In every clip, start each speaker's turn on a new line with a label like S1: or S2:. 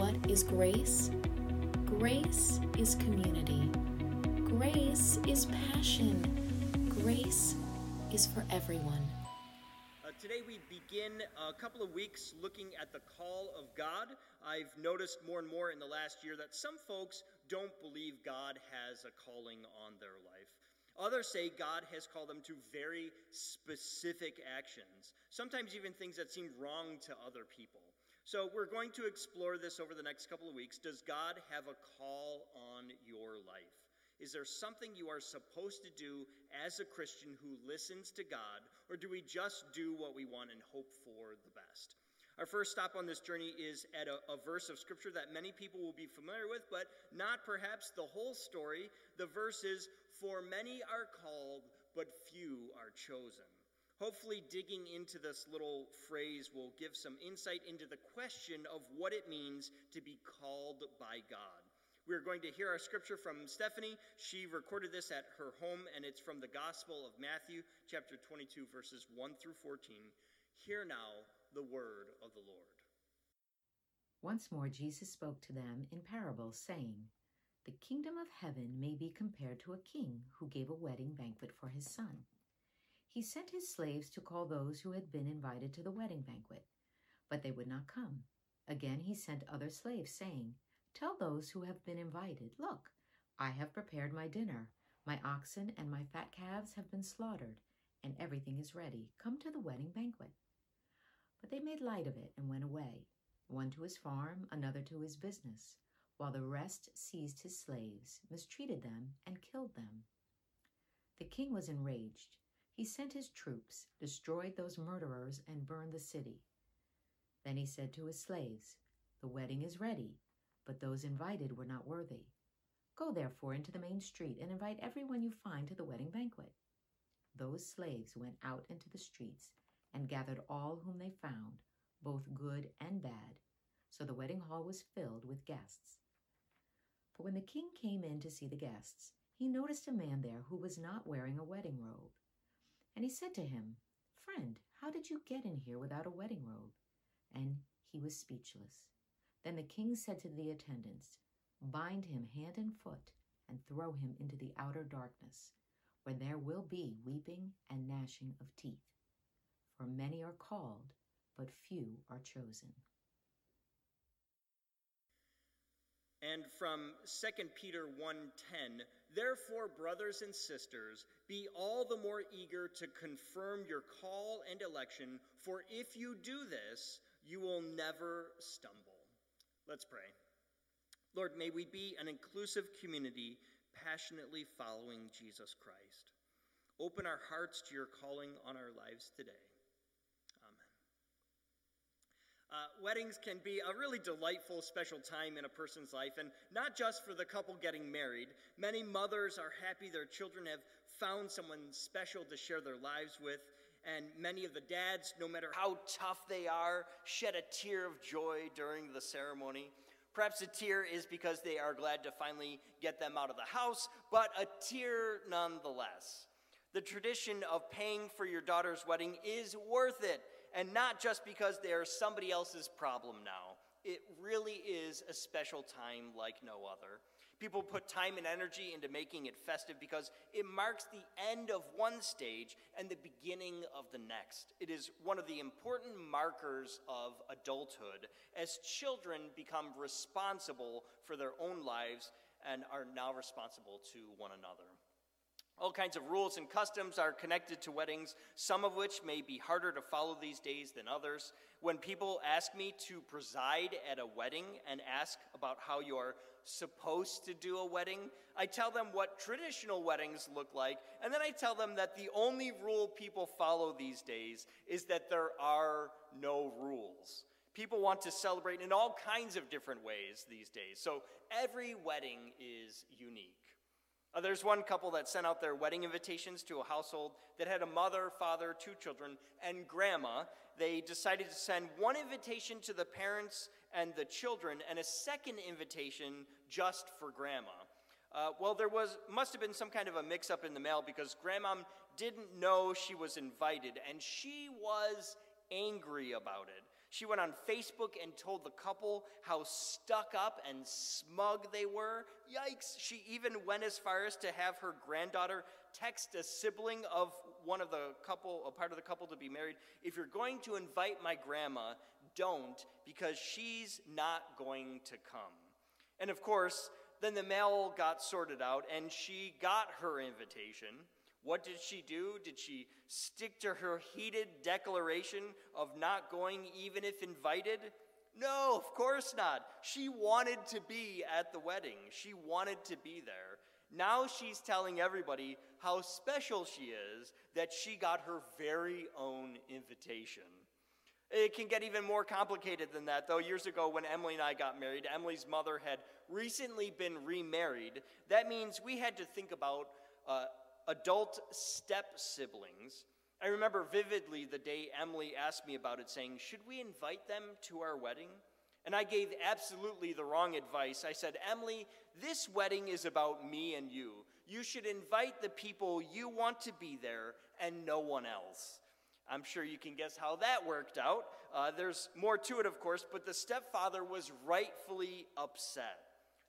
S1: What is grace? Grace is community. Grace is passion. Grace is for everyone.
S2: Uh, today we begin a couple of weeks looking at the call of God. I've noticed more and more in the last year that some folks don't believe God has a calling on their life. Others say God has called them to very specific actions, sometimes even things that seem wrong to other people. So, we're going to explore this over the next couple of weeks. Does God have a call on your life? Is there something you are supposed to do as a Christian who listens to God, or do we just do what we want and hope for the best? Our first stop on this journey is at a, a, verse of Scripture that many people will be familiar with, but not perhaps the whole story. The verse is For many are called, but few are chosen. Hopefully, digging into this little phrase will give some insight into the question of what it means to be called by God. We're going to hear our scripture from Stephanie. She recorded this at her home, and it's from the Gospel of Matthew, chapter 22, verses 1 through 14. Hear now the word of the Lord.
S3: Once more, Jesus spoke to them in parables, saying, The kingdom of heaven may be compared to a king who gave a wedding banquet for his son. He sent his slaves to call those who had been invited to the wedding banquet, but they would not come. Again he sent other slaves, saying, Tell those who have been invited, Look, I have prepared my dinner. My oxen and my fat calves have been slaughtered, and everything is ready. Come to the wedding banquet. But they made light of it and went away, one to his farm, another to his business, while the rest seized his slaves, mistreated them, and killed them. The king was enraged he sent his troops, destroyed those murderers, and burned the city. Then he said to his slaves, The wedding is ready, but those invited were not worthy. Go therefore into the main street and invite everyone you find to the wedding banquet. Those slaves went out into the streets and gathered all whom they found, both good and bad, so the wedding hall was filled with guests. But when the king came in to see the guests, he noticed a man there who was not wearing a wedding robe. And he said to him, Friend, how did you get in here without a wedding robe? And he was speechless. Then the king said to the attendants, Bind him hand and foot, and throw him into the outer darkness, where there will be weeping and gnashing of teeth. For many are called, but few are chosen.
S2: And from 2 Peter 1:10, therefore brothers and sisters, be all the more eager to confirm your call and election, for if you do this, you will never stumble. Let's pray. Lord, may we be an inclusive community passionately following Jesus Christ. Open our hearts to your calling on our lives today. Uh, weddings can be a really delightful, special time in a person's life, and not just for the couple getting married. Many mothers are happy their children have found someone special to share their lives with, and many of the dads, no matter how tough they are, shed a tear of joy during the ceremony. Perhaps a tear is because they are glad to finally get them out of the house, but a tear nonetheless. The tradition of paying for your daughter's wedding is worth it and not just because they're somebody else's problem now. It really is a special time like no other. People put time and energy into making it festive because it marks the end of one stage and the beginning of the next. It is one of the important markers of adulthood as children become responsible for their own lives and are now responsible to one another. All kinds of rules and customs are connected to weddings, some of which may be harder to follow these days than others. When people ask me to preside at a wedding and ask about how you're supposed to do a wedding, I tell them what traditional weddings look like, and then I tell them that the only rule people follow these days is that there are no rules. People want to celebrate in all kinds of different ways these days, so every wedding is unique. Uh, there's one couple that sent out their wedding invitations to a household that had a mother, father, two children, and grandma. They decided to send one invitation to the parents and the children, and a second invitation just for grandma. Uh, well, there was must have been some kind of a mix-up in the mail because grandma didn't know she was invited, and she was angry about it. She went on Facebook and told the couple how stuck up and smug they were. Yikes. She even went as far as to have her granddaughter text a sibling of one of the couple, a part of the couple to be married. If you're going to invite my grandma, don't, because she's not going to come. And of course, then the mail got sorted out and she got her invitation. What did she do? Did she stick to her heated declaration of not going even if invited? No, of course not. She wanted to be at the wedding, she wanted to be there. Now she's telling everybody how special she is that she got her very own invitation. It can get even more complicated than that, though. Years ago, when Emily and I got married, Emily's mother had recently been remarried. That means we had to think about uh, adult step siblings. I remember vividly the day Emily asked me about it, saying, Should we invite them to our wedding? And I gave absolutely the wrong advice. I said, Emily, this wedding is about me and you. You should invite the people you want to be there and no one else. I'm sure you can guess how that worked out. Uh, there's more to it, of course, but the stepfather was rightfully upset.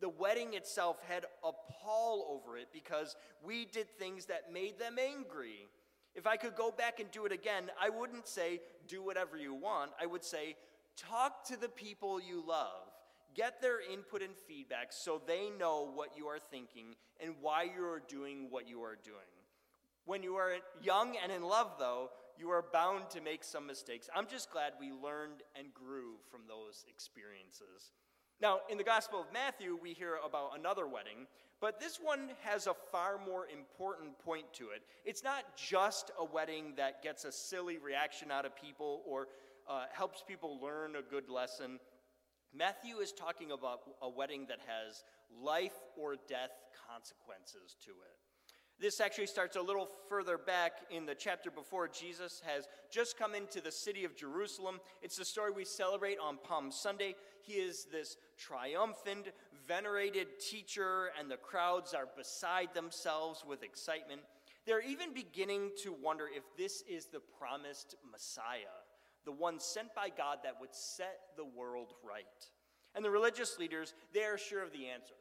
S2: The wedding itself had a pall over it because we did things that made them angry. If I could go back and do it again, I wouldn't say, do whatever you want. I would say, talk to the people you love. Get their input and feedback so they know what you are thinking and why you are doing what you are doing. When you are young and in love, though, you are bound to make some mistakes. I'm just glad we learned and grew from those experiences. Now, in the Gospel of Matthew, we hear about another wedding, but this one has a far more important point to it. It's not just a wedding that gets a silly reaction out of people or uh, helps people learn a good lesson. Matthew is talking about a wedding that has life or death consequences to it. This actually starts a little further back in the chapter before Jesus has just come into the city of Jerusalem. It's the story we celebrate on Palm Sunday. He is this triumphant, venerated teacher, and the crowds are beside themselves with excitement. They're even beginning to wonder if this is the promised Messiah, the one sent by God that would set the world right. And the religious leaders, they are sure of the answer.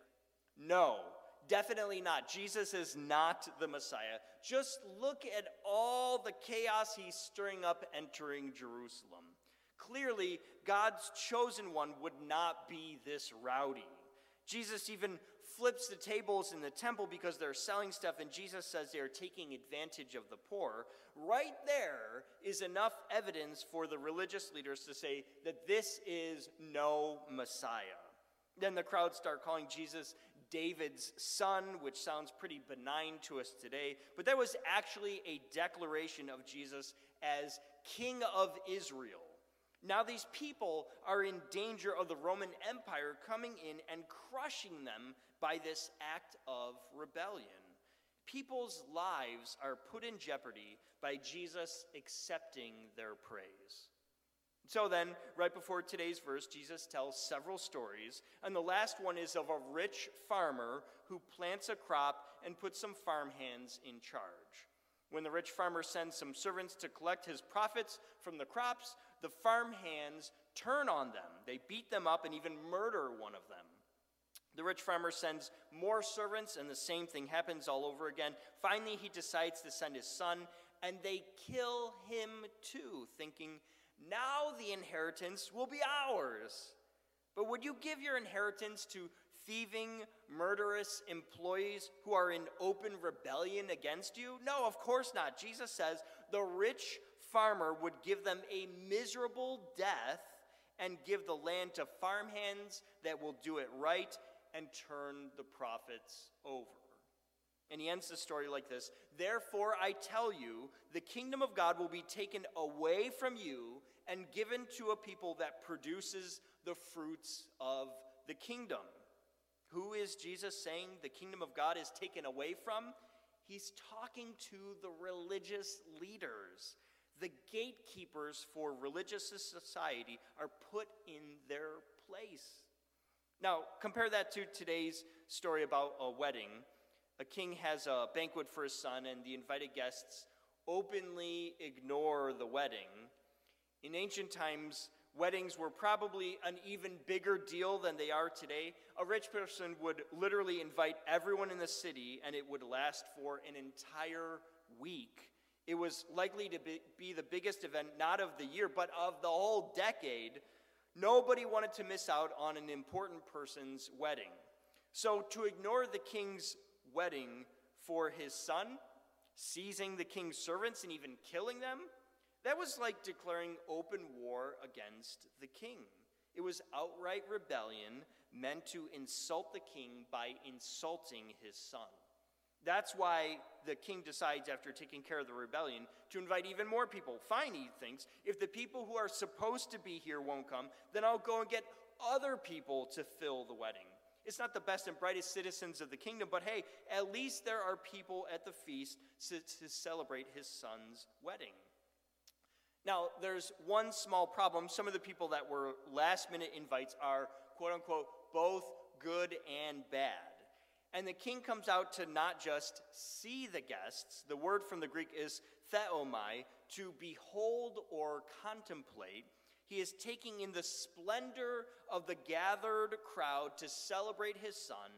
S2: No, Definitely not. Jesus is not the Messiah. Just look at all the chaos he's stirring up entering Jerusalem. Clearly, God's chosen one would not be this rowdy. Jesus even flips the tables in the temple because they're selling stuff, and Jesus says they are taking advantage of the poor. Right there is enough evidence for the religious leaders to say that this is no Messiah. Then the crowd start calling Jesus David's son, which sounds pretty benign to us today, but that was actually a declaration of Jesus as King of Israel. Now, these people are in danger of the Roman Empire coming in and crushing them by this act of rebellion. People's lives are put in jeopardy by Jesus accepting their praise. So then, right before today's verse, Jesus tells several stories, and the last one is of a rich farmer who plants a crop and puts some farmhands in charge. When the rich farmer sends some servants to collect his profits from the crops, the farmhands turn on them. They beat them up and even murder one of them. The rich farmer sends more servants, and the same thing happens all over again. Finally, he decides to send his son, and they kill him too, thinking, now the inheritance will be ours. But would you give your inheritance to thieving, murderous employees who are in open rebellion against you? No, of course not. Jesus says the rich farmer would give them a miserable death and give the land to farmhands that will do it right and turn the profits over. And he ends the story like this Therefore, I tell you, the kingdom of God will be taken away from you and given to a people that produces the fruits of the kingdom. Who is Jesus saying the kingdom of God is taken away from? He's talking to the religious leaders. The gatekeepers for religious society are put in their place. Now, compare that to today's story about a wedding a king has a banquet for his son, and the invited guests openly ignore the wedding. In ancient times, Weddings were probably an even bigger deal than they are today. A rich person would literally invite everyone in the city, and it would last for an entire week. It was likely to be, the biggest event, not of the year, but of the whole decade. Nobody wanted to miss out on an important person's wedding. So, to ignore the king's wedding for his son, seizing the king's servants and even killing them, that was like declaring open war against the king. It was outright rebellion meant to insult the king by insulting his son. That's why the king decides, after taking care of the rebellion, to invite even more people. Fine, he thinks. If the people who are supposed to be here won't come, then I'll go and get other people to fill the wedding. It's not the best and brightest citizens of the kingdom, but hey, at least there are people at the feast to, to celebrate his son's wedding. Now, there's one small problem. Some of the people that were last minute invites are, quote unquote, both good and bad. And the king comes out to not just see the guests, the word from the Greek is theomai, to behold or contemplate. He is taking in the splendor of the gathered crowd to celebrate his son,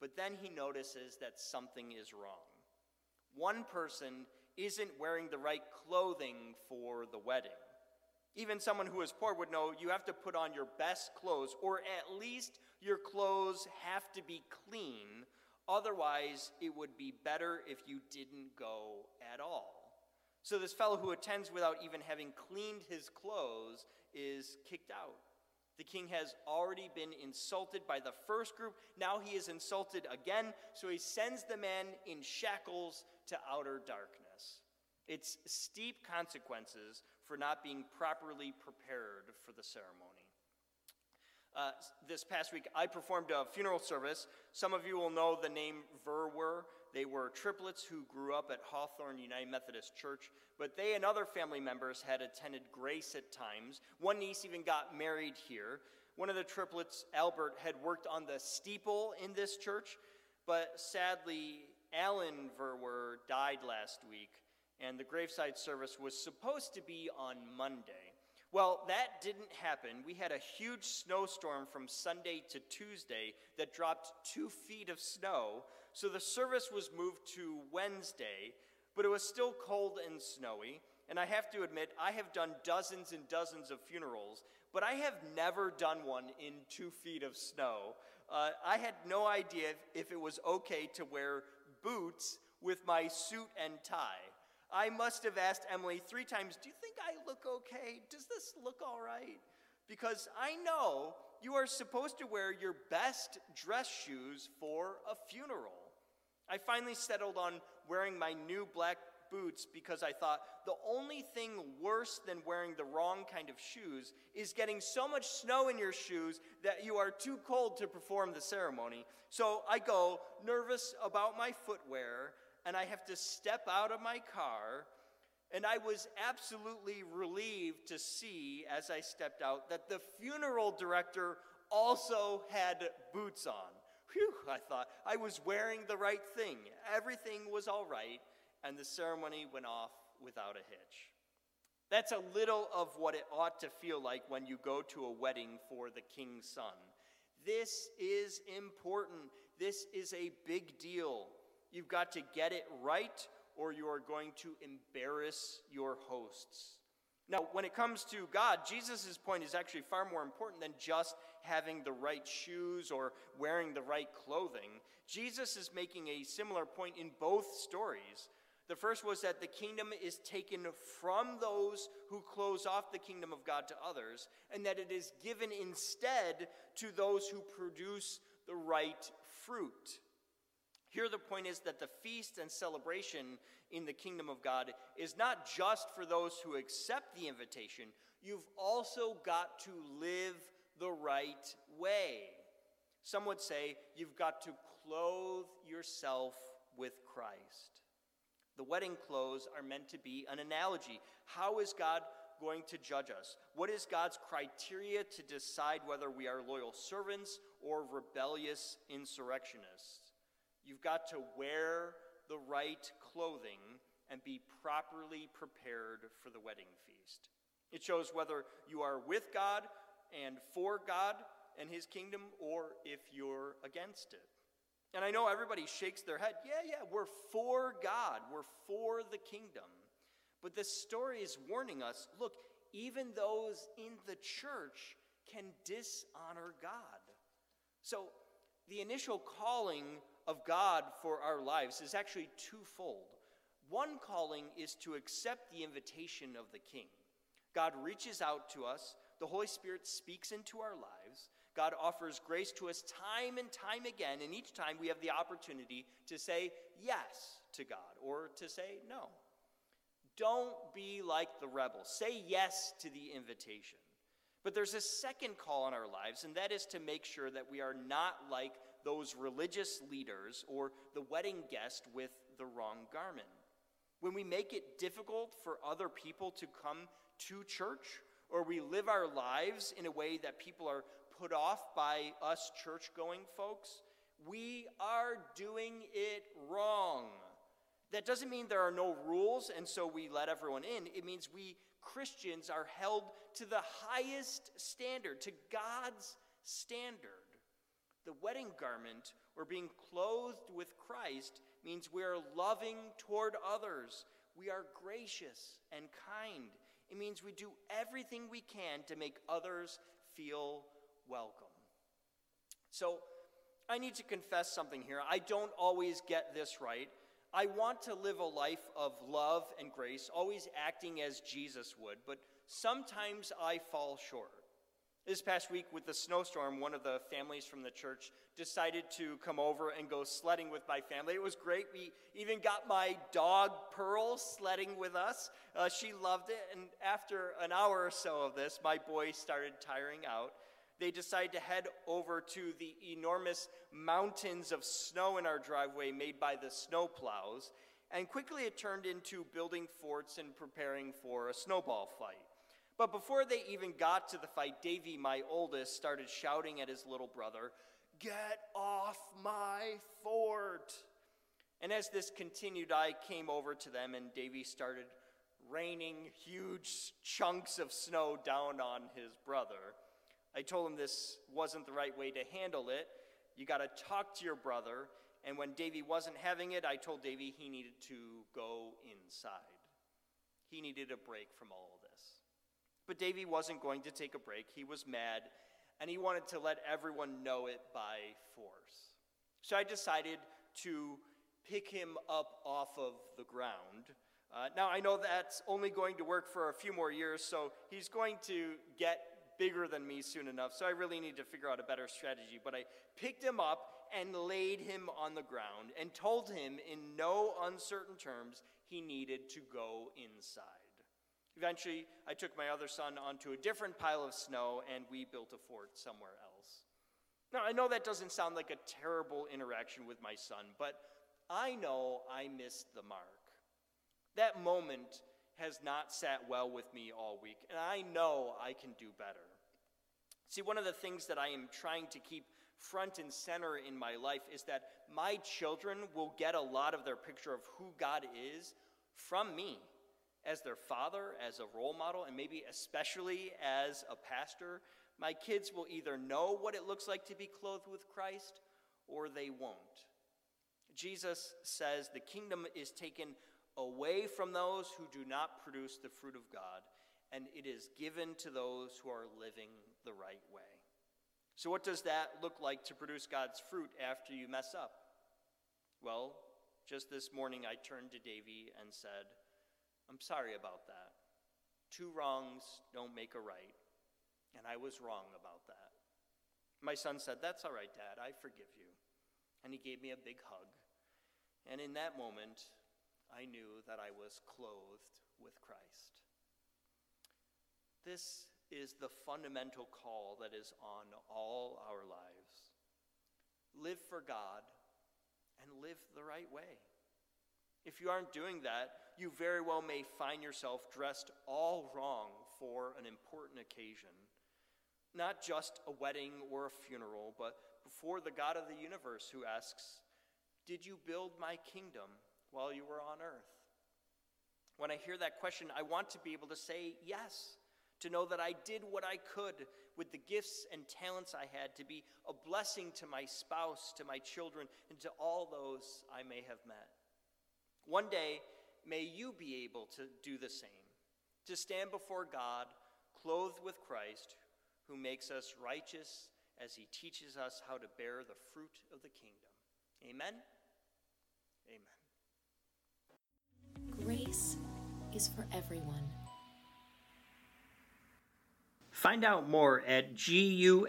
S2: but then he notices that something is wrong. One person isn't wearing the right clothing for the wedding. Even someone who is poor would know you have to put on your best clothes, or at least your clothes have to be clean. Otherwise, it would be better if you didn't go at all. So, this fellow who attends without even having cleaned his clothes is kicked out. The king has already been insulted by the first group. Now he is insulted again, so he sends the man in shackles to outer darkness. It's steep consequences for not being properly prepared for the ceremony. Uh, this past week, I performed a funeral service. Some of you will know the name Verwer. They were triplets who grew up at Hawthorne United Methodist Church, but they and other family members had attended Grace at times. One niece even got married here. One of the triplets, Albert, had worked on the steeple in this church, but sadly, Alan Verwer died last week and the graveside service was supposed to be on Monday. Well, that didn't happen. We had a huge snowstorm from Sunday to Tuesday that dropped two feet of snow, so the service was moved to Wednesday, but it was still cold and snowy. And I have to admit, I have done dozens and dozens of funerals, but I have never done one in two feet of snow. Uh, I had no idea if, if it was okay to wear boots with my suit and tie. I must have asked Emily three times, Do you think I look okay? Does this look all right? Because I know you are supposed to wear your best dress shoes for a funeral. I finally settled on wearing my new black boots because I thought the only thing worse than wearing the wrong kind of shoes is getting so much snow in your shoes that you are too cold to perform the ceremony. So I go, nervous about my footwear, and I have to step out of my car. And I was absolutely relieved to see as I stepped out that the funeral director also had boots on. Whew, I thought I was wearing the right thing. Everything was all right, and the ceremony went off without a hitch. That's a little of what it ought to feel like when you go to a wedding for the king's son. This is important. This is a big deal. You've got to get it right, or you are going to embarrass your hosts. Now, when it comes to God, Jesus' point is actually far more important than just having the right shoes or wearing the right clothing. Jesus is making a similar point in both stories. The first was that the kingdom is taken from those who close off the kingdom of God to others, and that it is given instead to those who produce the right fruit. Here, the point is that the feast and celebration in the kingdom of God is not just for those who accept the invitation, you've also got to live the right way. Some would say you've got to clothe yourself with Christ. The wedding clothes are meant to be an analogy. How is God going to judge us? What is God's criteria to decide whether we are loyal servants or rebellious insurrectionists? You've got to wear the right clothing and be properly prepared for the wedding feast. It shows whether you are with God and for God and His kingdom, or if you're against it. And I know everybody shakes their head. Yeah, yeah, we're for God, we're for the kingdom. But this story is warning us look, even those in the church can dishonor God. So, the initial calling of God for our lives is actually twofold. One calling is to accept the invitation of the King. God reaches out to us, the Holy Spirit speaks into our lives, God offers grace to us time and time again, and each time we have the opportunity to say yes to God or to say no. Don't be like the rebels. Say yes to the invitation. But there's a second call on our lives, and that is to make sure that we are not like those religious leaders or the wedding guest with the wrong garment. When we make it difficult for other people to come to church, or we live our lives in a way that people are put off by us church going folks, we are doing it wrong. That doesn't mean there are no rules and so we let everyone in. It means we Christians are held to the highest standard, to God's standard. The wedding garment, or being clothed with Christ, means we are loving toward others. We are gracious and kind. It means we do everything we can to make others feel welcome. So, I need to confess something here. I don't always get this right. I want to live a life of love and grace, always acting as Jesus would, but sometimes I fall short. This past week, with the snowstorm, one of the families from the church decided to come over and go sledding with my family. It was great. We even got my dog Pearl sledding with us. Uh, she loved it. And after an hour or so of this, my boy started tiring out they decided to head over to the enormous mountains of snow in our driveway made by the snow plows, and quickly it turned into building forts and preparing for a snowball fight. But before they even got to the fight, Davy, my oldest, started shouting at his little brother, Get off my fort! And as this continued, I came over to them, and Davy started raining huge chunks of snow down on his brother. I told him this wasn't the right way to handle it. You got to talk to your brother. And when Davy wasn't having it, I told Davy he needed to go inside. He needed a break from all of this. But Davy wasn't going to take a break. He was mad, and he wanted to let everyone know it by force. So I decided to pick him up off of the ground. Uh, now, I know that's only going to work for a few more years, so he's going to get bigger than me soon enough, so I really need to figure out a better strategy. But I picked him up and laid him on the ground and told him in no uncertain terms he needed to go inside. Eventually, I took my other son onto a different pile of snow and we built a fort somewhere else. Now, I know that doesn't sound like a terrible interaction with my son, but I know I missed the mark. That moment has not sat well with me all week, and I know I can do better. See, one of the things that I am trying to keep front and center in my life is that my children will get a lot of their picture of who God is from me as their father, as a role model, and maybe especially as a pastor. My kids will either know what it looks like to be clothed with Christ or they won't. Jesus says the kingdom is taken away from those who do not produce the fruit of God, and it is given to those who are living the right way. So, what does that look like to produce God's fruit after you mess up? Well, just this morning I turned to Davy and said, I'm sorry about that. Two wrongs don't make a right, and I was wrong about that. My son said, That's all right, Dad, I forgive you. And he gave me a big hug. And in that moment, I knew that I was clothed with Christ. This is the fundamental call that is on all our lives. Live for God and live the right way. If you aren't doing that, you very well may find yourself dressed all wrong for an important occasion. Not just a wedding or a funeral, but before the God of the universe who asks, Did you build my kingdom while you were on earth? When I hear that question, I want to be able to say yes. to know that I did what I could with the gifts and talents I had to be a blessing to my spouse, to my children, and to all those I may have met. One day, may you be able to do the same, to stand before God, clothed with Christ, who makes us righteous as he teaches us how to bear the fruit of the kingdom. Amen.
S1: Amen. Grace is for everyone.
S2: Find out more at gumc.org.